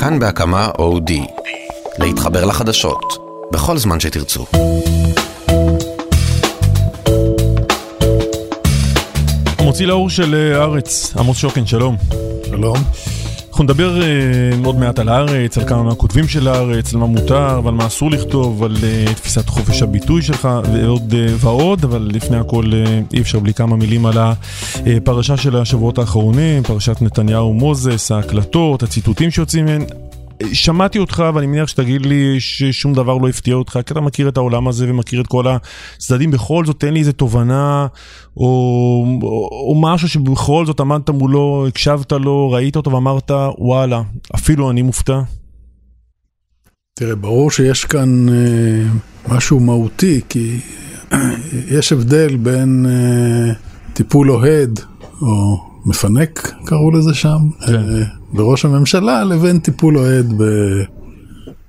כאן בהקמה אודי. להתחבר לחדשות, בכל זמן שתרצו. מוציא לאור של אה, הארץ, עמוס שוקן, שלום. שלום. אנחנו נדבר uh, עוד מעט על הארץ, על כמה מהכותבים של הארץ, על מה מותר ועל מה אסור לכתוב, על uh, תפיסת חופש הביטוי שלך ועוד uh, ועוד, אבל לפני הכל uh, אי אפשר בלי כמה מילים על הפרשה של השבועות האחרונים, פרשת נתניהו מוזס, ההקלטות, הציטוטים שיוצאים מהן. שמעתי אותך ואני מניח שתגיד לי ששום דבר לא הפתיע אותך, כי אתה מכיר את העולם הזה ומכיר את כל הצדדים, בכל זאת תן לי איזה תובנה או, או, או משהו שבכל זאת עמדת מולו, הקשבת לו, ראית אותו ואמרת וואלה, אפילו אני מופתע. תראה, ברור שיש כאן אה, משהו מהותי, כי יש הבדל בין אה, טיפול אוהד או מפנק, קראו לזה שם. כן. אה, בראש הממשלה לבין טיפול אוהד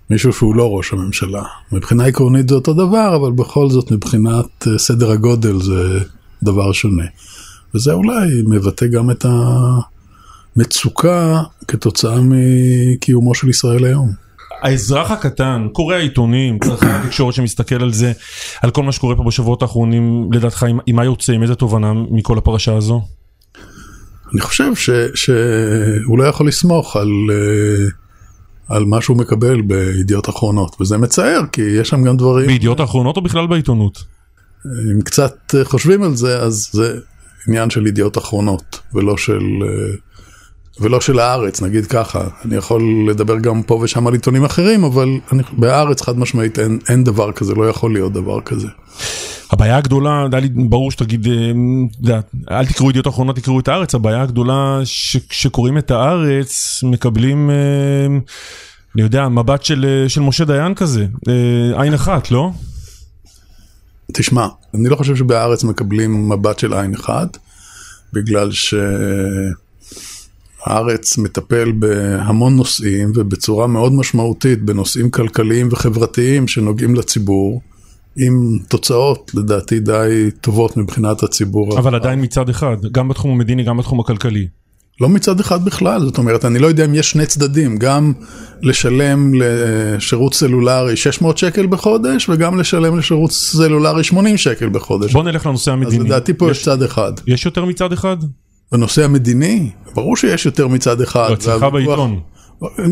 במישהו שהוא לא ראש הממשלה. מבחינה עקרונית זה אותו דבר, אבל בכל זאת מבחינת אה, סדר הגודל זה דבר שונה. וזה אולי מבטא גם את המצוקה כתוצאה מקיומו של ישראל היום. האזרח הקטן, קורא העיתונים, צרכן התקשורת שמסתכל על זה, על כל מה שקורה פה בשבועות האחרונים, לדעתך, עם מה יוצא, עם איזה תובנה מכל הפרשה הזו? אני חושב ש, שהוא לא יכול לסמוך על, אה, על מה שהוא מקבל בידיעות אחרונות, וזה מצער, כי יש שם גם דברים... בידיעות אחרונות או בכלל בעיתונות? אם קצת חושבים על זה, אז זה עניין של ידיעות אחרונות, ולא של... אה, ולא של הארץ, נגיד ככה. אני יכול לדבר גם פה ושם על עיתונים אחרים, אבל אני, בארץ חד משמעית אין, אין דבר כזה, לא יכול להיות דבר כזה. הבעיה הגדולה, היה לי ברור שתגיד, אה, אל תקראו ידיעות אחרונות, תקראו את הארץ, הבעיה הגדולה שכשקוראים את הארץ, מקבלים, אה, אני יודע, מבט של, אה, של משה דיין כזה, עין אחת, לא? תשמע, אני לא חושב שבהארץ מקבלים מבט של עין אחת, בגלל שהארץ מטפל בהמון נושאים ובצורה מאוד משמעותית בנושאים כלכליים וחברתיים שנוגעים לציבור. עם תוצאות לדעתי די טובות מבחינת הציבור. אבל עדיין מצד אחד, גם בתחום המדיני, גם בתחום הכלכלי. לא מצד אחד בכלל, זאת אומרת, אני לא יודע אם יש שני צדדים, גם לשלם לשירות סלולרי 600 שקל בחודש, וגם לשלם לשירות סלולרי 80 שקל בחודש. בוא נלך לנושא המדיני. אז לדעתי פה יש, יש צד אחד. יש יותר מצד אחד? בנושא המדיני, ברור שיש יותר מצד אחד. לא, אצלך בעיתון.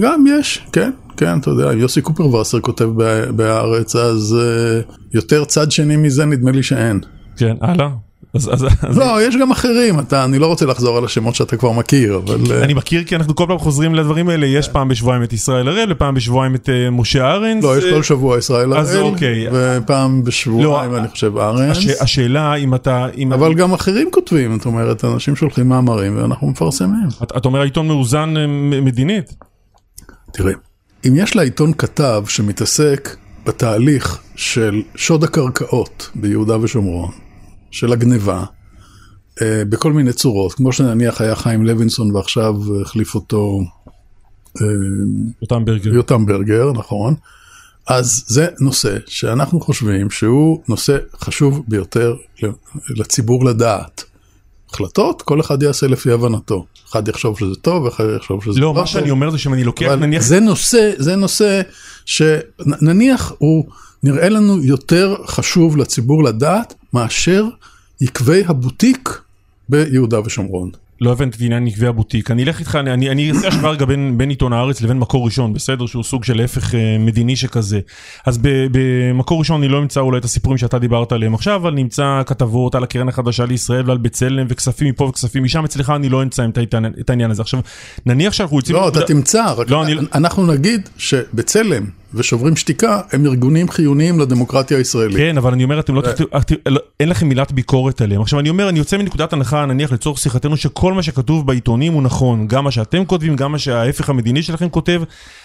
גם יש, כן, כן, אתה יודע, יוסי קופרווסר כותב בהארץ, אז uh, יותר צד שני מזה נדמה לי שאין. כן, הלאה. אז, אז, אז לא, יש גם אחרים, אתה, אני לא רוצה לחזור על השמות שאתה כבר מכיר, אבל... אה, אני מכיר כי אנחנו כל פעם חוזרים לדברים האלה, יש פעם בשבועיים את ישראל הראל, ופעם בשבועיים את uh, משה ארנס. לא, יש כל שבוע ישראל הראל, אוקיי. ופעם בשבועיים לא, אני חושב ארנס. הש, השאלה אם אתה... אם אבל גם אחרים כותבים, זאת אומרת, אנשים שולחים מאמרים ואנחנו מפרסמים. אתה, אתה אומר העיתון מאוזן מדינית? תראה, אם יש לעיתון כתב שמתעסק בתהליך של שוד הקרקעות ביהודה ושומרון, של הגניבה, אה, בכל מיני צורות, כמו שנניח היה חיים לוינסון ועכשיו החליף אותו אה, יותם ברגר. יותם ברגר, נכון. אז זה נושא שאנחנו חושבים שהוא נושא חשוב ביותר לציבור לדעת. החלטות, כל אחד יעשה לפי הבנתו. אחד יחשוב שזה טוב, ואחד יחשוב שזה לא. לא, מה שאני אומר זה שאם אני לוקח, נניח... זה נושא, זה נושא שנניח הוא נראה לנו יותר חשוב לציבור לדעת, מאשר יקבי הבוטיק ביהודה ושומרון. לא הבנתי את עניין נקבי הבוטיק, אני אלך איתך, אני, אני אעשה השוואה רגע בין, בין עיתון הארץ לבין מקור ראשון, בסדר? שהוא סוג של הפך אה, מדיני שכזה. אז במקור ראשון אני לא אמצא אולי את הסיפורים שאתה דיברת עליהם עכשיו, אבל נמצא כתבות על הקרן החדשה לישראל ועל בצלם וכספים מפה וכספים משם, אצלך אני לא אמצא את, את העניין הזה. עכשיו, נניח שאנחנו יוצאים... לא, אתה תמצא, רק לא, אני... אנחנו נגיד שבצלם ושוברים שתיקה הם ארגונים חיוניים לדמוקרטיה הישראלית. כן, אבל אני אומר, אתם לא, לא, אין לכם מילת ביקורת עליהם. עכשיו אני אומר, אני יוצא מנקודת הנחה, נניח לצורך שיחתנו, שכל מה שכתוב בעיתונים הוא נכון. גם מה שאתם כותבים, גם מה שההפך המדיני שלכם כותב,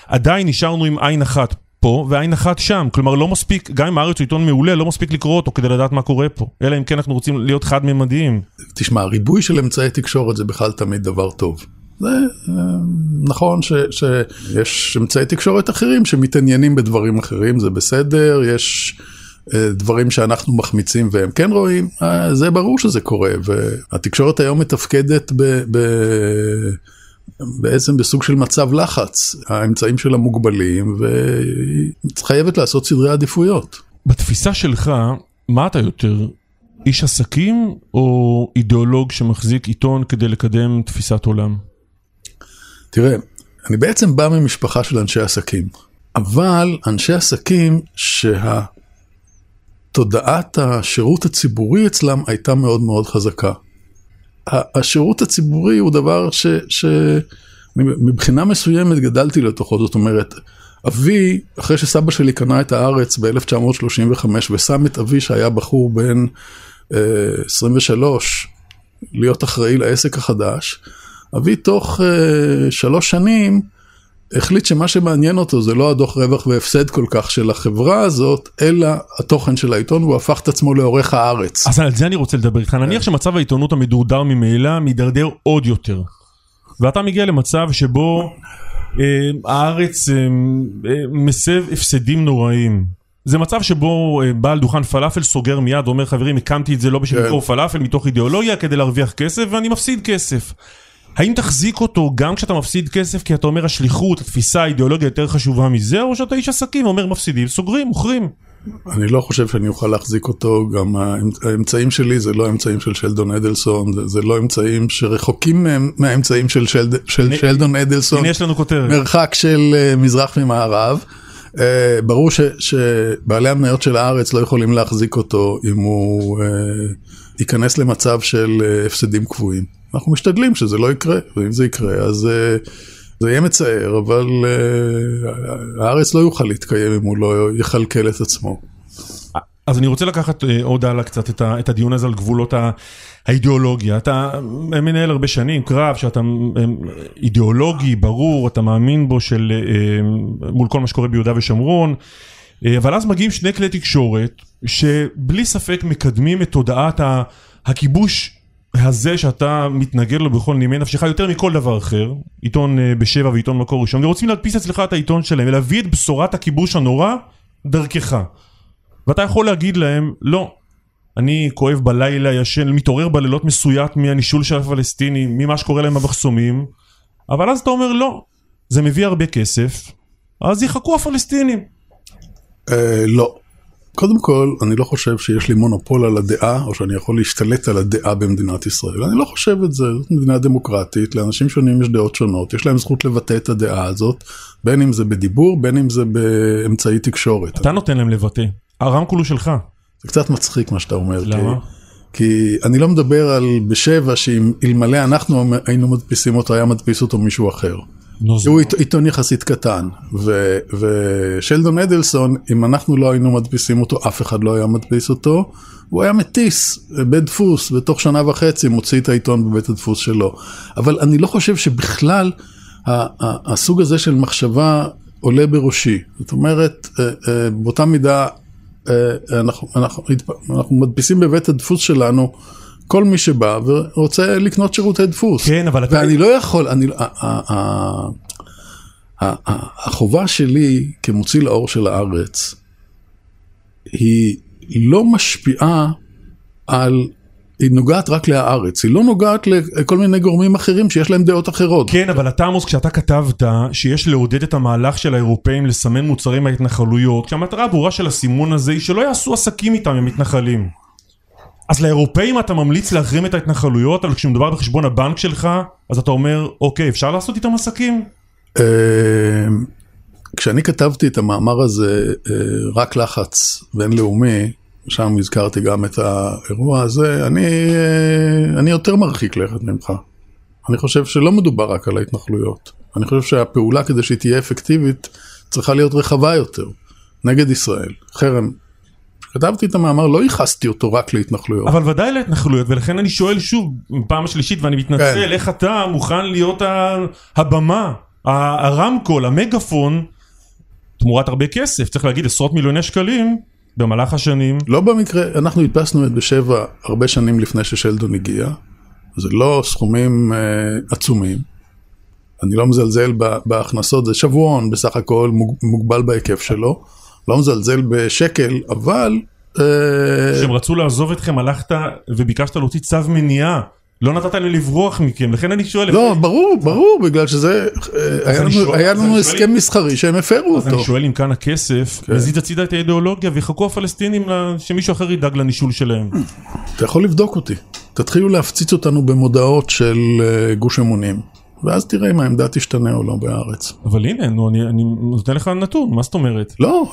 עדיין נשארנו עם עין אחת פה ועין אחת שם. כלומר, לא מספיק, גם אם הארץ הוא עיתון מעולה, לא מספיק לקרוא אותו כדי לדעת מה קורה פה. אלא אם כן אנחנו רוצים להיות חד-ממדיים. תשמע, ריבוי של אמצעי תקשורת זה בכלל תמיד דבר טוב. זה אה, נכון ש, שיש אמצעי תקשורת אחרים שמתעניינים בדברים אחרים, זה בסדר, יש אה, דברים שאנחנו מחמיצים והם כן רואים, אה, זה ברור שזה קורה, והתקשורת היום מתפקדת ב, ב, בעצם בסוג של מצב לחץ, האמצעים שלה מוגבלים והיא חייבת לעשות סדרי עדיפויות. בתפיסה שלך, מה אתה יותר? איש עסקים או אידיאולוג שמחזיק עיתון כדי לקדם תפיסת עולם? תראה, אני בעצם בא ממשפחה של אנשי עסקים, אבל אנשי עסקים שהתודעת השירות הציבורי אצלם הייתה מאוד מאוד חזקה. השירות הציבורי הוא דבר ש... ש... מבחינה מסוימת גדלתי לתוכו, זאת אומרת, אבי, אחרי שסבא שלי קנה את הארץ ב-1935 ושם את אבי שהיה בחור בן אה, 23 להיות אחראי לעסק החדש, אבי תוך אה, שלוש שנים החליט שמה שמעניין אותו זה לא הדוח רווח והפסד כל כך של החברה הזאת, אלא התוכן של העיתון, והוא הפך את עצמו לעורך הארץ. אז על זה אני רוצה לדבר איתך, נניח שמצב העיתונות המדורדר ממילא מידרדר עוד יותר. ואתה מגיע למצב שבו אה, הארץ אה, אה, מסב הפסדים נוראים. זה מצב שבו אה, בעל דוכן פלאפל סוגר מיד, אומר חברים, הקמתי את זה לא בשביל כן. למכור פלאפל, מתוך אידיאולוגיה, כדי להרוויח כסף, ואני מפסיד כסף. האם תחזיק אותו גם כשאתה מפסיד כסף, כי אתה אומר השליחות, התפיסה, האידיאולוגיה יותר חשובה מזה, או שאתה איש עסקים, אומר מפסידים, סוגרים, מוכרים. אני לא חושב שאני אוכל להחזיק אותו, גם האמצ- האמצעים שלי זה לא האמצעים של שלדון אדלסון, זה, זה לא אמצעים שרחוקים מהם, מהאמצעים של, שלד, של הנה- שלדון אדלסון, הנה יש לנו כותרת. מרחק של אה, מזרח ממערב. אה, ברור ש, שבעלי המניות של הארץ לא יכולים להחזיק אותו אם הוא אה, ייכנס למצב של אה, הפסדים קבועים. אנחנו משתדלים שזה לא יקרה, ואם זה יקרה אז אה, זה יהיה מצער, אבל אה, הארץ לא יוכל להתקיים אם הוא לא יכלכל את עצמו. אז אני רוצה לקחת אה, עוד הלאה קצת את, ה, את הדיון הזה על גבולות ה, האידיאולוגיה. אתה מנהל הרבה שנים קרב שאתה אידיאולוגי, ברור, אתה מאמין בו של, מול כל מה שקורה ביהודה ושומרון, אבל אז מגיעים שני כלי תקשורת שבלי ספק מקדמים את תודעת הכיבוש הזה שאתה מתנגד לו בכל נימי נפשך יותר מכל דבר אחר, עיתון אה, בשבע ועיתון מקור ראשון, ורוצים להדפיס אצלך את העיתון שלהם ולהביא את בשורת הכיבוש הנורא דרכך. ואתה יכול להגיד להם, לא, אני כואב בלילה, ישן, מתעורר בלילות מסויט מהנישול של הפלסטינים, ממה שקורה להם במחסומים, אבל אז אתה אומר, לא, זה מביא הרבה כסף, אז יחכו הפלסטינים. אה, לא. קודם כל, אני לא חושב שיש לי מונופול על הדעה, או שאני יכול להשתלט על הדעה במדינת ישראל. אני לא חושב את זה, זאת מדינה דמוקרטית, לאנשים שונים יש דעות שונות, יש להם זכות לבטא את הדעה הזאת, בין אם זה בדיבור, בין אם זה באמצעי תקשורת. אתה נותן להם לבטא, הרמקול הוא שלך. זה קצת מצחיק מה שאתה אומר. למה? כי, כי אני לא מדבר על בשבע, שאלמלא אנחנו היינו מדפיסים אותו, היה מדפיס אותו מישהו אחר. הוא עית- עיתון יחסית קטן, ו- ושלדון אדלסון, אם אנחנו לא היינו מדפיסים אותו, אף אחד לא היה מדפיס אותו, הוא היה מטיס בית דפוס, בתוך שנה וחצי מוציא את העיתון בבית הדפוס שלו. אבל אני לא חושב שבכלל ה- ה- הסוג הזה של מחשבה עולה בראשי. זאת אומרת, אה, אה, באותה מידה אה, אנחנו, אנחנו, אנחנו מדפיסים בבית הדפוס שלנו. כל מי שבא ורוצה לקנות שירותי דפוס. כן, אבל אתה- ואני לא יכול, אני, החובה שלי כמוציא לאור של הארץ היא לא משפיעה על, היא נוגעת רק להארץ, היא לא נוגעת לכל מיני גורמים אחרים שיש להם דעות אחרות. כן, אבל אתה עמוס, כשאתה כתבת שיש לעודד את המהלך של האירופאים לסמן מוצרים מההתנחלויות, כשהמטרה הברורה של הסימון הזה היא שלא יעשו עסקים איתם עם מתנחלים. אז לאירופאים אתה ממליץ להחרים את ההתנחלויות, אבל כשמדובר בחשבון הבנק שלך, אז אתה אומר, אוקיי, אפשר לעשות איתם עסקים? אה, כשאני כתבתי את המאמר הזה, אה, רק לחץ בינלאומי, שם הזכרתי גם את האירוע הזה, אני, אה, אני יותר מרחיק לכת ממך. אני חושב שלא מדובר רק על ההתנחלויות. אני חושב שהפעולה כדי שהיא תהיה אפקטיבית צריכה להיות רחבה יותר. נגד ישראל, חרם. כשכתבתי את המאמר לא ייחסתי אותו רק להתנחלויות. אבל ודאי להתנחלויות, ולכן אני שואל שוב, פעם שלישית, ואני מתנצל, כן. איך אתה מוכן להיות הבמה, הרמקול, המגפון, תמורת הרבה כסף, צריך להגיד עשרות מיליוני שקלים, במהלך השנים. לא במקרה, אנחנו הדפסנו את בשבע הרבה שנים לפני ששלדון הגיע, זה לא סכומים אה, עצומים. אני לא מזלזל בהכנסות, זה שבועון בסך הכל, מוג- מוגבל בהיקף שלו. לא מזלזל בשקל, אבל... אה, כשהם רצו לעזוב אתכם, הלכת וביקשת להוציא צו מניעה לא נתת לי לברוח מכם, לכן אני שואל... לא, ברור, ברור, בגלל שזה, אה, היה לנו- אז הסכם מסחרי שהם הפרו אז אותו. אני שואל אם כאן הכסף כן. מזיז הצידה את האידיאולוגיה ויחכו הפלסטינים שמישהו אחר ידאג לנישול שלהם. אתה יכול לבדוק אותי. תתחילו להפציץ אותנו במודעות של אה, גוש אמונים, ואז תראה אם העמדה תשתנה או לא בארץ. אבל הנה, נו, אני אני נותן לך נתון, מה זאת אומרת? לא,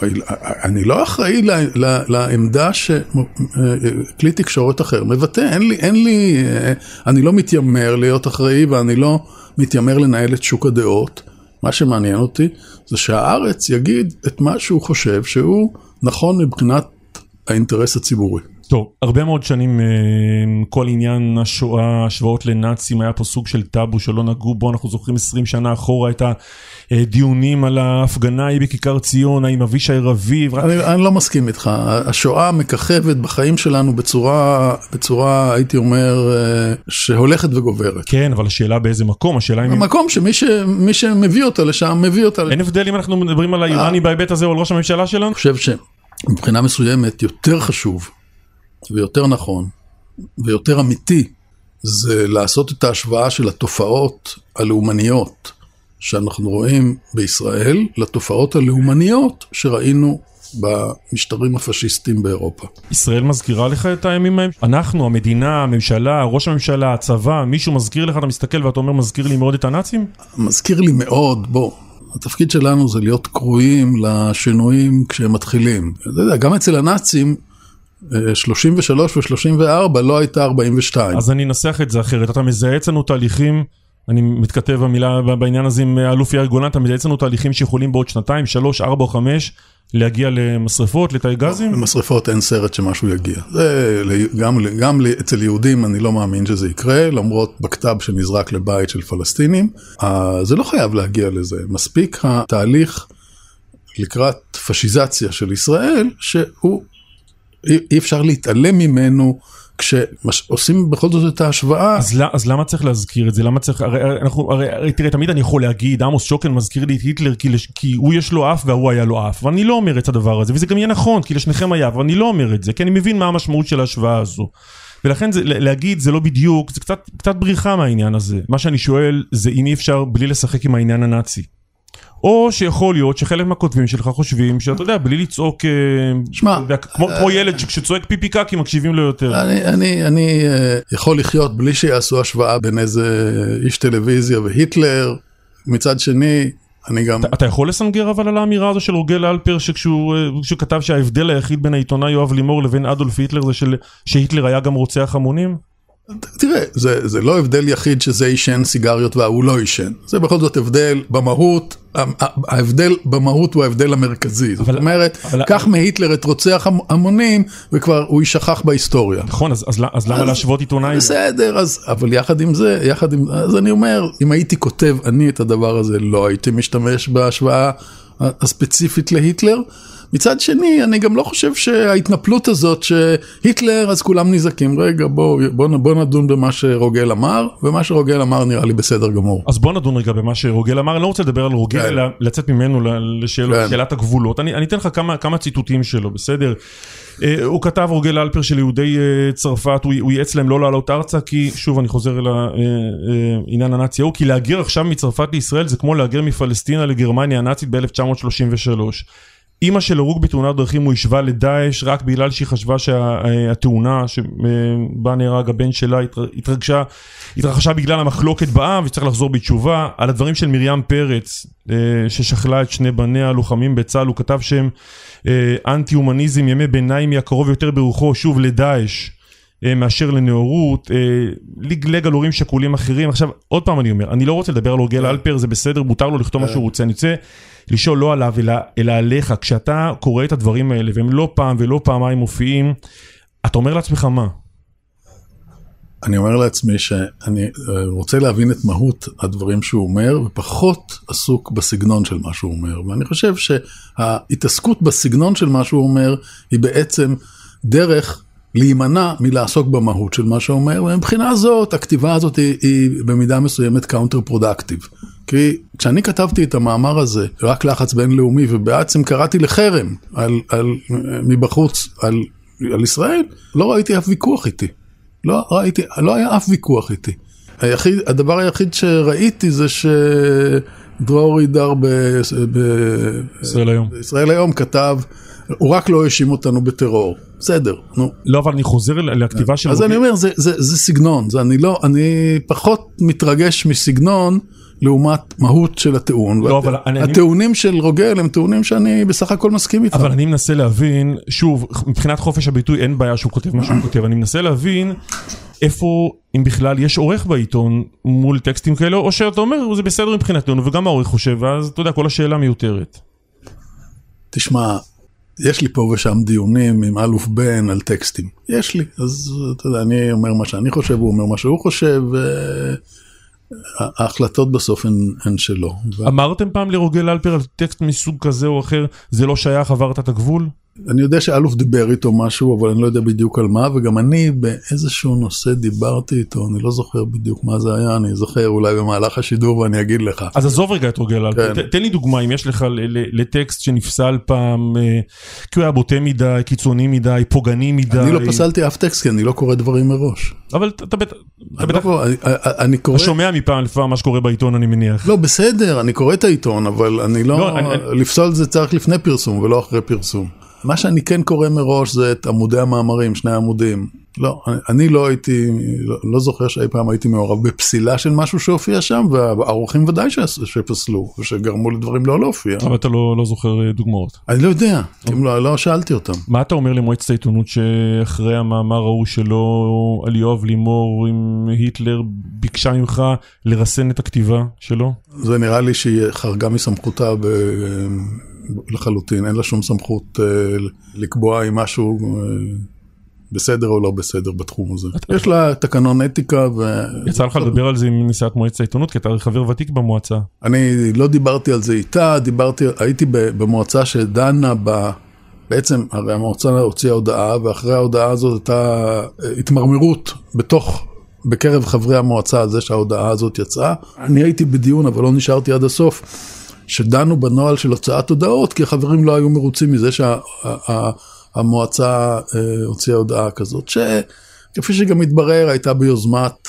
אני לא אחראי ל- ל- לעמדה שכלי תקשורת אחר מבטא, אין לי, אין לי, אה, אני לא מתיימר להיות אחראי ואני לא מתיימר לנהל את שוק הדעות. מה שמעניין אותי זה שהארץ יגיד את מה שהוא חושב שהוא נכון מבחינת האינטרס הציבורי. טוב, הרבה מאוד שנים אה, כל עניין השואה, השוואות לנאצים, היה פה סוג של טאבו שלא נגעו בו, אנחנו זוכרים 20 שנה אחורה את הדיונים על ההפגנה ההיא בכיכר ציון, האם אבישי רביב, רק אני, אני לא מסכים איתך, השואה מככבת בחיים שלנו בצורה, בצורה הייתי אומר, אה, שהולכת וגוברת. כן, אבל השאלה באיזה מקום, השאלה אם... המקום שמי ש, מי שמביא אותה לשם, מביא אותה לשם. אין הבדל אם אנחנו מדברים על האיראני בהיבט הזה או על ראש הממשלה שלנו? אני חושב שמבחינה מסוימת יותר חשוב ויותר נכון ויותר אמיתי זה לעשות את ההשוואה של התופעות הלאומניות שאנחנו רואים בישראל לתופעות הלאומניות שראינו במשטרים הפשיסטיים באירופה. ישראל מזכירה לך את הימים ההם? אנחנו, המדינה, הממשלה, ראש הממשלה, הצבא, מישהו מזכיר לך, אתה מסתכל ואתה אומר מזכיר לי מאוד את הנאצים? מזכיר לי מאוד, בוא, התפקיד שלנו זה להיות קרואים לשינויים כשהם מתחילים. אתה יודע, גם אצל הנאצים, 33 ו-34 לא הייתה 42. אז אני אנסח את זה אחרת, אתה מזהה אצלנו תהליכים, אני מתכתב במילה בעניין הזה עם האלוף יאיר גולן, אתה מזהה אצלנו תהליכים שיכולים בעוד שנתיים, שלוש, ארבע או חמש, להגיע למשרפות, לתאי גזים? במשרפות אין סרט שמשהו יגיע. זה גם, גם אצל יהודים אני לא מאמין שזה יקרה, למרות בכתב שנזרק לבית של פלסטינים. זה לא חייב להגיע לזה, מספיק התהליך לקראת פשיזציה של ישראל, שהוא, אי, אפשר להתעלם ממנו כשעושים בכל זאת את ההשוואה. אז, לא- אז למה צריך להזכיר את זה? למה צריך, הרי, אנחנו, הרי, הרי תראה, תמיד אני יכול להגיד, עמוס שוקן מזכיר לי את היטלר כי, לש- כי הוא יש לו אף והוא היה לו אף, ואני לא אומר את הדבר הזה, וזה גם יהיה נכון, כי לשניכם היה, אבל אני לא אומר את זה, כי אני מבין מה המשמעות של ההשוואה הזו. ולכן זה, להגיד זה לא בדיוק, זה קצת, קצת בריחה מהעניין הזה. מה שאני שואל זה אם אי אפשר בלי לשחק עם העניין הנאצי. או שיכול להיות שחלק מהכותבים שלך חושבים שאתה יודע, בלי לצעוק, אה, שמע, אתה יודע, כמו, כמו ילד שכשצועק פיפי קקי מקשיבים לו יותר. אני, אני, אני אה, יכול לחיות בלי שיעשו השוואה בין איזה איש טלוויזיה והיטלר. מצד שני, אני גם... אתה יכול לסנגר אבל על האמירה הזו של רוגל אלפר שכשהוא אה, כשהוא כתב שההבדל היחיד בין העיתונאי יואב לימור לבין אדולף היטלר זה של, שהיטלר היה גם רוצח המונים? תראה, זה, זה לא הבדל יחיד שזה עישן סיגריות וההוא לא עישן. זה בכל זאת הבדל במהות, ההבדל במהות הוא ההבדל המרכזי. זאת אבל- אומרת, אבל- קח מהיטלר את רוצח המ- המונים וכבר הוא יישכח בהיסטוריה. נכון, אז, אז, אז למה להשוות עיתונאי? בסדר, אז, אבל יחד עם זה, יחד עם, אז אני אומר, אם הייתי כותב אני את הדבר הזה, לא הייתי משתמש בהשוואה הספציפית להיטלר. מצד שני, אני גם לא חושב שההתנפלות הזאת שהיטלר אז כולם נזעקים. רגע, בואו בוא, בוא נדון במה שרוגל אמר, ומה שרוגל אמר נראה לי בסדר גמור. אז בוא נדון רגע במה שרוגל אמר, אני לא רוצה לדבר על רוגל, כן. אלא לצאת ממנו לשאל- כן. לשאלת הגבולות. אני, אני אתן לך כמה, כמה ציטוטים שלו, בסדר? אה, הוא כתב רוגל אלפר של יהודי אה, צרפת, הוא, ייעץ להם לא לעלות ארצה, כי שוב אני חוזר אל העניין הנאצי ההוא, כי להגר עכשיו מצרפת לישראל זה כמו להגר מפלסטינה לגרמניה הנאצית ב-1933. אימא של הרוג בתאונת דרכים הוא השווה לדאעש רק בגלל שהיא חשבה שהתאונה שבה נהרג הבן שלה התר- התרגשה, התרחשה בגלל המחלוקת בעם וצריך לחזור בתשובה. על הדברים של מרים פרץ אה, ששכלה את שני בניה הלוחמים בצה"ל הוא כתב שהם אה, אנטי הומניזם ימי ביניים יקרוב יותר ברוחו שוב לדאעש. אה, מאשר לנאורות, אה, לגלג על הורים שכולים אחרים. עכשיו, עוד פעם אני אומר, אני לא רוצה לדבר על רוגל אלפר, זה בסדר, מותר לו לכתוב מה שהוא רוצה. אני רוצה לשאול לא עליו, אלא, אלא עליך. כשאתה קורא את הדברים האלה, והם לא פעם ולא פעמיים מופיעים, אתה אומר לעצמך מה? אני אומר לעצמי שאני אה, רוצה להבין את מהות הדברים שהוא אומר, ופחות עסוק בסגנון של מה שהוא אומר. ואני חושב שההתעסקות בסגנון של מה שהוא אומר, היא בעצם דרך להימנע מלעסוק במהות של מה שהוא אומר, ומבחינה זאת, הכתיבה הזאת היא, היא במידה מסוימת counterproductive. כי כשאני כתבתי את המאמר הזה, רק לחץ בינלאומי, ובעצם קראתי לחרם על, על, מבחוץ על, על ישראל, לא ראיתי אף ויכוח איתי. לא ראיתי, לא היה אף ויכוח איתי. היחיד, הדבר היחיד שראיתי זה שדרור עידר ב... ב... ישראל היום. בישראל היום כתב, הוא רק לא האשים אותנו בטרור. בסדר, נו. לא, אבל אני חוזר לכתיבה של... אז. אני אומר, זה, זה, זה סגנון, זה אני לא, אני פחות מתרגש מסגנון לעומת מהות של הטיעון. לא, אבל אני- אני- הטיעונים של רוגל הם טיעונים שאני בסך הכל מסכים איתם. אבל אני מנסה להבין, שוב, מבחינת חופש הביטוי אין בעיה שהוא כותב מה שהוא כותב, אני מנסה להבין איפה, אם בכלל, יש עורך בעיתון מול טקסטים כאלה, או שאתה אומר, זה בסדר מבחינתנו, וגם העורך חושב, ואז אתה יודע, כל השאלה מיותרת. תשמע, יש לי פה ושם דיונים עם אלוף בן על טקסטים. יש לי, אז אתה יודע, אני אומר מה שאני חושב, הוא אומר מה שהוא חושב, וההחלטות בסוף הן, הן שלו. אמרתם פעם לרוגל אלפר על טקסט מסוג כזה או אחר, זה לא שייך, עברת את הגבול? אני יודע שאלוף דיבר איתו משהו, אבל אני לא יודע בדיוק על מה, וגם אני באיזשהו נושא דיברתי איתו, אני לא זוכר בדיוק מה זה היה, אני זוכר אולי במהלך השידור ואני אגיד לך. אז עזוב רגע את רוגל אלפר, כן. ת- תן לי דוגמה, אם יש לך לטקסט שנפסל פעם, אה, כי הוא היה בוטה מדי, קיצוני מדי, פוגעני מדי. אני לא פסלתי אף טקסט, כי אני לא קורא דברים מראש. אבל אתה בטח, אני לא בטח קורא- אני- אני קורא... אתה שומע מפעם לפעם מה שקורה בעיתון, אני מניח. לא, בסדר, אני קורא את העיתון, אבל אני לא... לא, אני- לפסול זה צריך לפני פרסום ולא אחרי פרסום. מה שאני כן קורא מראש זה את עמודי המאמרים, שני עמודים. לא, אני, אני לא הייתי, לא, לא זוכר שאי פעם הייתי מעורב בפסילה של משהו שהופיע שם, והעורכים ודאי ש, שפסלו, ושגרמו לדברים לא להופיע. אבל אתה לא לא זוכר אה, דוגמאות. אני לא יודע, אם לא, לא שאלתי אותם. מה אתה אומר למועצת העיתונות שאחרי המאמר ההוא שלו על יואב לימור עם היטלר ביקשה ממך לרסן את הכתיבה שלו? זה נראה לי שהיא חרגה מסמכותה ב... לחלוטין, אין לה שום סמכות אה, לקבוע אם משהו אה, בסדר או לא בסדר בתחום הזה. יש לה תקנון אתיקה ו... יצא לך לדבר על זה עם נשיאת מועצת העיתונות כי אתה חבר ותיק במועצה. אני לא דיברתי על זה איתה, דיברתי, הייתי במועצה שדנה ב... בעצם, הרי המועצה הוציאה הודעה, ואחרי ההודעה הזאת הייתה אה, התמרמרות בתוך, בקרב חברי המועצה על זה שההודעה הזאת יצאה. אני הייתי בדיון, אבל לא נשארתי עד הסוף, שדנו בנוהל של הוצאת הודעות, כי החברים לא היו מרוצים מזה שהמועצה הוציאה הודעה כזאת, שכפי שגם התברר, הייתה ביוזמת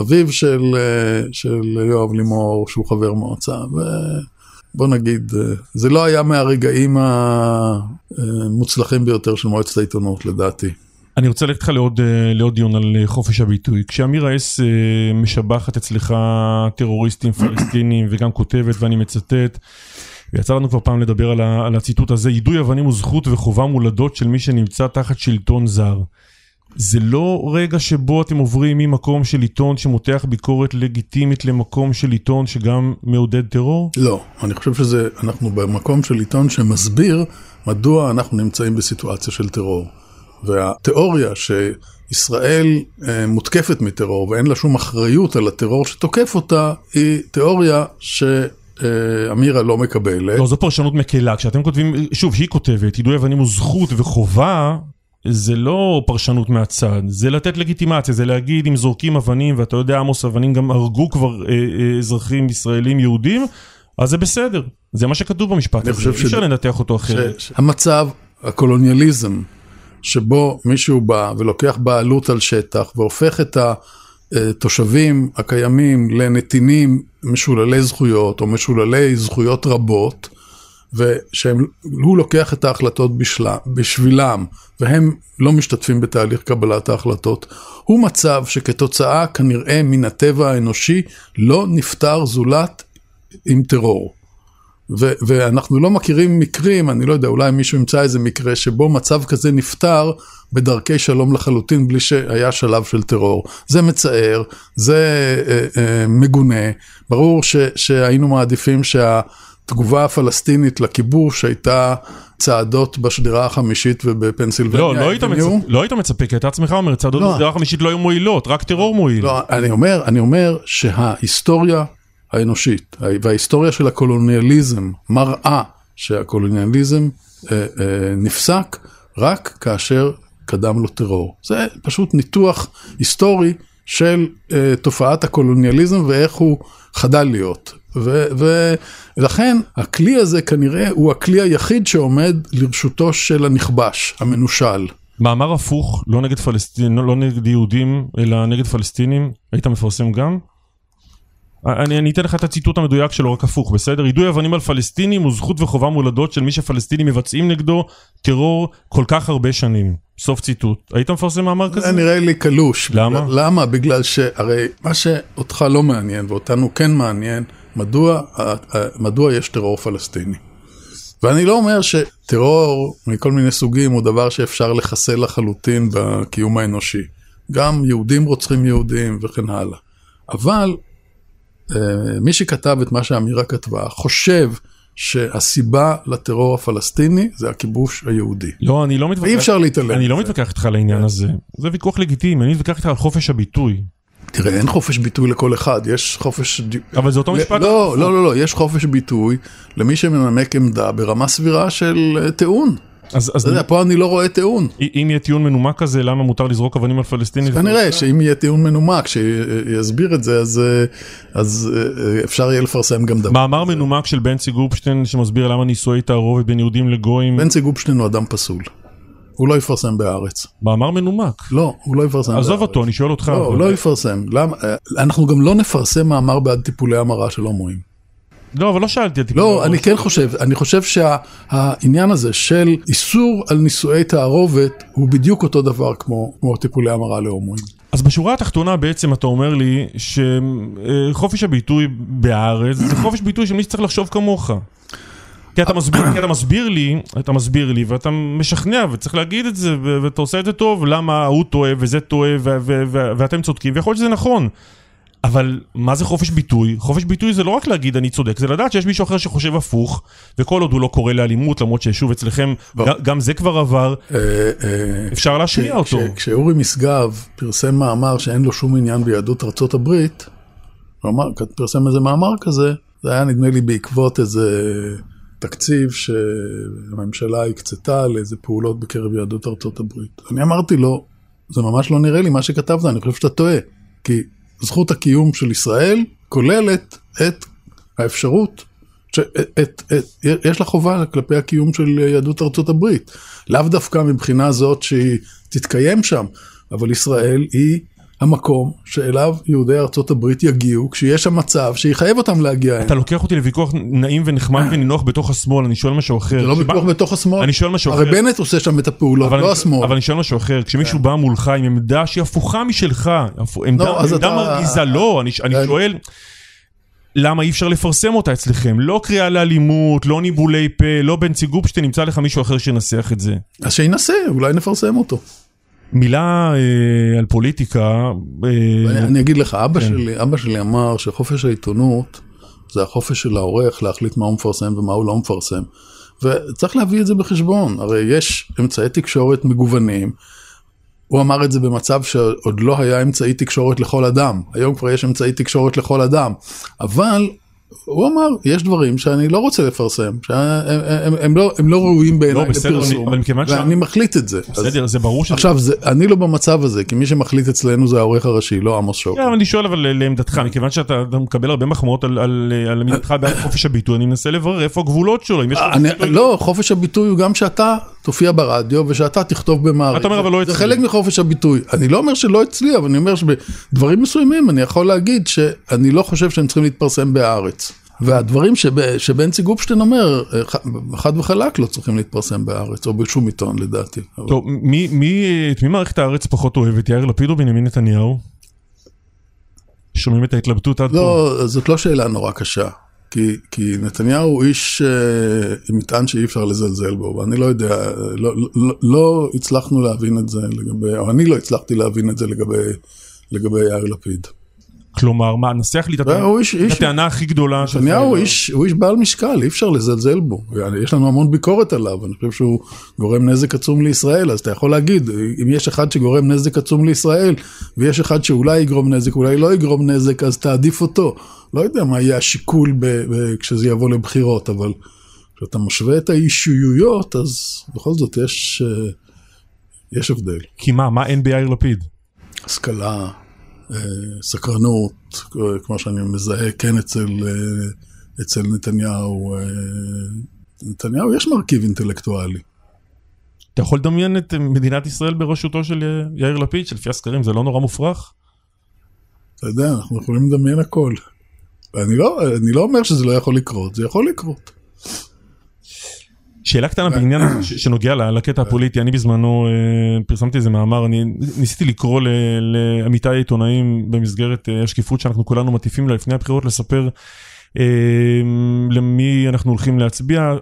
אביו של, אה, של יואב לימור, שהוא חבר מועצה, ובוא נגיד, אה, זה לא היה מהרגעים המוצלחים ביותר של מועצת העיתונות, לדעתי. אני רוצה ללכת איתך לעוד, אה, לעוד דיון על אה, חופש הביטוי. כשאמירה אס אה, משבחת אצלך טרוריסטים פלסטינים וגם כותבת, ואני מצטט, ויצא לנו כבר פעם לדבר על, ה, על הציטוט הזה, יידוי אבנים הוא זכות וחובה מולדות של מי שנמצא תחת שלטון זר. זה לא רגע שבו אתם עוברים ממקום של עיתון שמותח ביקורת לגיטימית למקום של עיתון שגם מעודד טרור? לא, אני חושב שזה, אנחנו במקום של עיתון שמסביר מדוע אנחנו נמצאים בסיטואציה של טרור. והתיאוריה שישראל אה, מותקפת מטרור ואין לה שום אחריות על הטרור שתוקף אותה, היא תיאוריה שאמירה לא מקבלת. לא, זו פרשנות מקלה. כשאתם כותבים, שוב, שהיא כותבת, יידוי אבנים הוא זכות וחובה, זה לא פרשנות מהצד, זה לתת לגיטימציה, זה להגיד אם זורקים אבנים, ואתה יודע, עמוס אבנים גם הרגו כבר אה, אה, אזרחים ישראלים יהודים, אז זה בסדר. זה מה שכתוב במשפט הזה, אי אפשר לנתח אותו אחרת. שהמצב, הקולוניאליזם, שבו מישהו בא ולוקח בעלות על שטח והופך את התושבים הקיימים לנתינים משוללי זכויות או משוללי זכויות רבות, ושהוא לוקח את ההחלטות בשלה, בשבילם, והם לא משתתפים בתהליך קבלת ההחלטות, הוא מצב שכתוצאה כנראה מן הטבע האנושי לא נפתר זולת עם טרור. ו- ואנחנו לא מכירים מקרים, אני לא יודע, אולי מישהו ימצא איזה מקרה שבו מצב כזה נפתר בדרכי שלום לחלוטין בלי שהיה שלב של טרור. זה מצער, זה אה, אה, מגונה, ברור ש- שהיינו מעדיפים שהתגובה הפלסטינית לכיבוש הייתה צעדות בשדרה החמישית ובפנסילבניה. לא, לא היית, מצפ... לא היית מצפה, כי אתה עצמך אומר, צעדות לא. בסדרה החמישית לא היו מועילות, רק טרור מועיל. לא, אני אומר, אני אומר שההיסטוריה האנושית וההיסטוריה של הקולוניאליזם מראה שהקולוניאליזם אה, אה, נפסק רק כאשר קדם לו טרור. זה פשוט ניתוח היסטורי של אה, תופעת הקולוניאליזם ואיך הוא חדל להיות. ו- ולכן הכלי הזה כנראה הוא הכלי היחיד שעומד לרשותו של הנכבש, המנושל. מאמר הפוך, לא נגד פלסטין, לא נגד יהודים, אלא נגד פלסטינים, היית מפרסם גם? אני, אני אתן לך את הציטוט המדויק שלו, רק הפוך, בסדר? יידוי אבנים על פלסטינים הוא זכות וחובה מולדות של מי שפלסטינים מבצעים נגדו טרור כל כך הרבה שנים. סוף ציטוט. היית מפרסם מאמר כזה? זה נראה לי קלוש. למה? בגלל, למה? בגלל שהרי מה שאותך לא מעניין ואותנו כן מעניין, מדוע, מדוע יש טרור פלסטיני. ואני לא אומר שטרור מכל מיני סוגים הוא דבר שאפשר לחסל לחלוטין בקיום האנושי. גם יהודים רוצחים יהודים וכן הלאה. אבל מי שכתב את מה שאמירה כתבה חושב שהסיבה לטרור הפלסטיני זה הכיבוש היהודי. לא, אני לא מתווכח. אי אפשר להתעלם. אני לא מתווכח איתך על העניין הזה. זה ויכוח לגיטימי, אני מתווכח איתך על חופש הביטוי. תראה, אין חופש ביטוי לכל אחד, יש חופש... אבל זה אותו משפט. לא, לא, לא, לא, יש חופש ביטוי למי שמנמק עמדה ברמה סבירה של אה, טיעון. אז, אז אתה יודע, פה אני לא רואה טיעון. אם יהיה טיעון מנומק כזה, למה מותר לזרוק אבנים על פלסטינים? כנראה שאם יהיה טיעון מנומק שיסביר את זה, אז, אז אה, אפשר יהיה לפרסם גם דבר. מאמר מנומק של בנצי גופשטיין שמסביר למה נישואי תערובת בין יהודים לגויים. בנצי גופשטיין הוא אדם פסול. הוא לא יפרסם בארץ. מאמר מנומק. לא, הוא לא יפרסם בארץ. עזוב אותו, אני שואל אותך. לא, הוא לא יפרסם. למה? אנחנו גם לא נפרסם מאמר בעד טיפולי המרה של הומואים. לא, אבל לא שאלתי על טיפולי לא, אני כן חושב, אני חושב שהעניין הזה של איסור על נישואי תערובת הוא בדיוק אותו דבר כמו, כמו טיפולי המרה להומואים. אז בשורה התחתונה בעצם אתה אומר לי שחופש הביטוי בארץ זה חופש ביטוי של מי שצריך לחשוב כמוך. כי אתה מסביר, כי אתה מסביר לי, אתה מסביר לי ואתה משכנע וצריך להגיד את זה ואתה עושה את זה טוב, למה הוא טועה וזה טועה ואתם צודקים ויכול להיות שזה נכון. אבל מה זה חופש ביטוי? חופש ביטוי זה לא רק להגיד אני צודק, זה לדעת שיש מישהו אחר שחושב הפוך, וכל עוד הוא לא קורא לאלימות, למרות ששוב אצלכם, גם זה כבר עבר, אה, אה, אפשר להשמיע אותו. כשאורי משגב פרסם מאמר שאין לו שום עניין ביהדות ארצות הברית, אמר, פרסם איזה מאמר כזה, זה היה נדמה לי בעקבות איזה תקציב שהממשלה הקצתה לאיזה פעולות בקרב יהדות ארצות הברית. אני אמרתי לו, זה ממש לא נראה לי מה שכתבת, אני חושב שאתה טועה. כי זכות הקיום של ישראל כוללת את האפשרות, ש, את, את, יש לה חובה כלפי הקיום של יהדות ארצות הברית. לאו דווקא מבחינה זאת שהיא תתקיים שם, אבל ישראל היא המקום שאליו יהודי ארצות הברית יגיעו, כשיש שם מצב שיחייב אותם להגיע. אתה לוקח אותי לוויכוח נעים ונחמד ונינוח בתוך השמאל, אני שואל משהו אחר. זה לא ויכוח בתוך השמאל. אני שואל משהו אחר. הרי בנט עושה שם את הפעולות, לא השמאל. אבל אני שואל משהו אחר, כשמישהו כן. בא מולך עם עמדה שהיא הפוכה משלך, עמדה לא, מרגיזה, לא, אני שואל... למה אי אפשר לפרסם אותה אצלכם? לא קריאה לאלימות, לא ניבולי פה, לא בנצי גופשטיין, נמצא לך מישהו אחר שינסח את זה. אז שינסה, אולי נפרסם אותו. מילה אה, על פוליטיקה. אה, אני אגיד לך, אבא, כן. שלי, אבא שלי אמר שחופש העיתונות זה החופש של העורך להחליט מה הוא מפרסם ומה הוא לא מפרסם. וצריך להביא את זה בחשבון, הרי יש אמצעי תקשורת מגוונים. הוא אמר את זה במצב שעוד לא היה אמצעי תקשורת לכל אדם, היום כבר יש אמצעי תקשורת לכל אדם, אבל הוא אמר, יש דברים שאני לא רוצה לפרסם, שהם הם, הם לא, הם לא ראויים בעיניי לא, לפרסום, אני, ואני ש... מחליט את זה. בסדר, אז, זה ברור ש... עכשיו, זה, אני לא במצב הזה, כי מי שמחליט אצלנו זה העורך הראשי, לא עמוס שוק. Yeah, אני שואל אבל לעמדתך, מכיוון שאתה מקבל הרבה מחמאות על, על, על עמדתך בעד חופש הביטוי, אני מנסה לברר איפה הגבולות שלו, אם יש אני, לא, חופש הביטוי הוא גם שאתה תופיע ברדיו ושאתה תכתוב במערכת. אתה אומר אבל לא אצלי. זה חלק מחופש הביטוי. אני לא אומר שלא אצלי, אבל אני אומר שבדברים מסוימים אני יכול להגיד שאני לא חושב שהם צריכים להתפרסם בהארץ. והדברים שב, שבנצי גופשטיין אומר, חד וחלק לא צריכים להתפרסם בארץ, או בשום עיתון לדעתי. טוב, מי, מי, את מי מערכת הארץ פחות אוהבת, יאיר לפיד או בנימין נתניהו? שומעים את ההתלבטות עד לא, פה? לא, זאת לא שאלה נורא קשה. כי, כי נתניהו הוא איש אה, עם מטען שאי אפשר לזלזל בו, ואני לא יודע, לא, לא, לא הצלחנו להבין את זה לגבי, או אני לא הצלחתי להבין את זה לגבי, לגבי יאיר לפיד. כלומר, מה, נסח לי את הטענה הכי גדולה. נתניהו הוא איש בעל משקל, אי אפשר לזלזל בו. יש לנו המון ביקורת עליו, אני חושב שהוא גורם נזק עצום לישראל, אז אתה יכול להגיד, אם יש אחד שגורם נזק עצום לישראל, ויש אחד שאולי יגרום נזק, אולי לא יגרום נזק, אז תעדיף אותו. לא יודע מה יהיה השיקול כשזה יבוא לבחירות, אבל כשאתה משווה את האישיויות, אז בכל זאת יש, אה, יש הבדל. כי מה, מה אין ביאיר לפיד? השכלה. סקרנות, כמו שאני מזהה כן אצל, אצל נתניהו. נתניהו יש מרכיב אינטלקטואלי. אתה יכול לדמיין את מדינת ישראל בראשותו של יאיר לפיד, שלפי הסקרים זה לא נורא מופרך? אתה יודע, אנחנו יכולים לדמיין הכל. אני לא, אני לא אומר שזה לא יכול לקרות, זה יכול לקרות. שאלה קטנה בעניין שנוגע לקטע הפוליטי, אני בזמנו אה, פרסמתי איזה מאמר, אני ניסיתי לקרוא לעמיתי העיתונאים במסגרת אה, השקיפות שאנחנו כולנו מטיפים לה לפני הבחירות, לספר אה, למי אנחנו הולכים להצביע.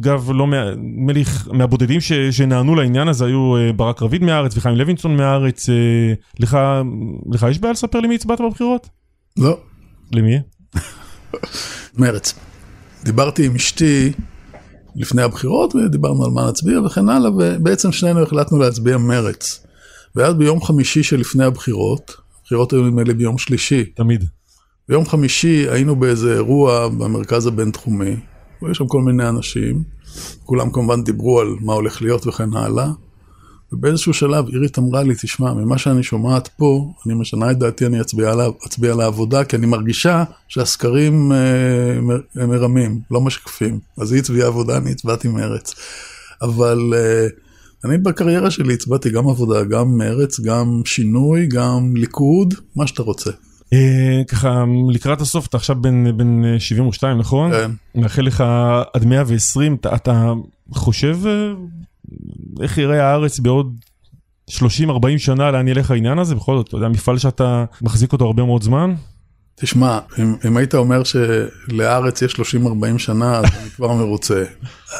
אגב, לא, נדמה לי מהבודדים שנענו לעניין הזה היו ברק רביד מהארץ וחיים לוינסון מהארץ. לך, לך יש בעיה לספר למי הצבעת בבחירות? לא. למי? מרץ. דיברתי עם אשתי לפני הבחירות ודיברנו על מה נצביע וכן הלאה, ובעצם שנינו החלטנו להצביע מרץ. ואז ביום חמישי שלפני הבחירות, הבחירות היו נדמה לי ביום שלישי. תמיד. ביום חמישי היינו באיזה אירוע במרכז הבינתחומי, ויש שם כל מיני אנשים, כולם כמובן דיברו על מה הולך להיות וכן הלאה. ובאיזשהו שלב אירית אמרה לי, תשמע, ממה שאני שומעת פה, אני משנה את דעתי, אני אצביע, לה, אצביע לעבודה, כי אני מרגישה שהסקרים אה, מרמים, לא משקפים. אז היא הצביעה עבודה, אני הצבעתי מרץ. אבל אה, אני בקריירה שלי הצבעתי גם עבודה, גם מרץ, גם שינוי, גם ליכוד, מה שאתה רוצה. אה, ככה לקראת הסוף אתה עכשיו בן 72 נכון? כן. מאחל לך עד 120 אתה חושב איך יראה הארץ בעוד 30-40 שנה, לאן ילך העניין הזה? בכל זאת, אתה יודע, מפעל שאתה מחזיק אותו הרבה מאוד זמן? תשמע, אם, אם היית אומר שלארץ יש 30-40 שנה, אז אני כבר מרוצה.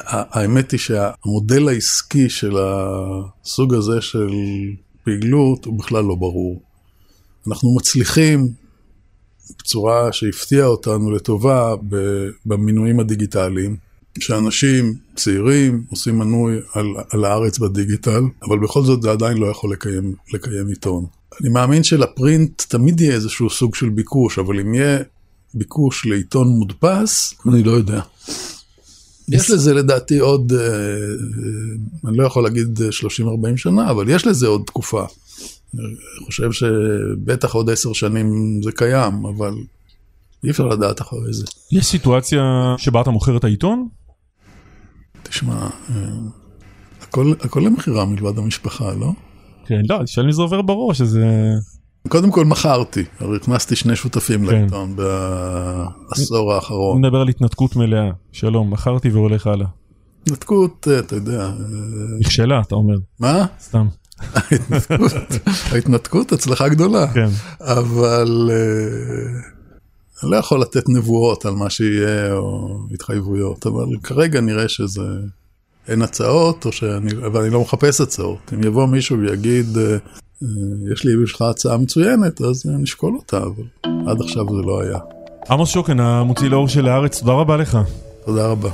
האמת היא שהמודל העסקי של הסוג הזה של פעילות הוא בכלל לא ברור. אנחנו מצליחים בצורה שהפתיעה אותנו לטובה במינויים הדיגיטליים. שאנשים צעירים עושים מנוי על, על הארץ בדיגיטל, אבל בכל זאת זה עדיין לא יכול לקיים, לקיים עיתון. אני מאמין שלפרינט תמיד יהיה איזשהו סוג של ביקוש, אבל אם יהיה ביקוש לעיתון מודפס, אני לא יודע. יש לזה לדעתי עוד, אה, אה, אני לא יכול להגיד 30-40 שנה, אבל יש לזה עוד תקופה. אני חושב שבטח עוד עשר שנים זה קיים, אבל אי אפשר לדעת אחרי זה. יש סיטואציה שבה אתה מוכר את העיתון? תשמע, אה, הכל, הכל למכירה מלבד המשפחה, לא? כן, לא, תשאל לי זה עובר בראש, אז... קודם כל מכרתי, הרי הכנסתי שני שותפים כן. לעיתון בעשור האחרון. אני מדבר על התנתקות מלאה, שלום, מכרתי והולך הלאה. התנתקות, אה, אתה יודע... אה, נכשלה, אתה אומר. מה? סתם. ההתנתקות, ההתנתקות הצלחה גדולה. כן. אבל... אני לא יכול לתת נבואות על מה שיהיה או התחייבויות, אבל כרגע נראה שזה אין הצעות, או שאני, ואני לא מחפש הצעות. אם יבוא מישהו ויגיד, אה, אה, יש לי בשבילך הצעה מצוינת, אז נשקול אותה, אבל עד עכשיו זה לא היה. עמוס שוקן, המוציא לאור של הארץ, תודה רבה לך. תודה רבה.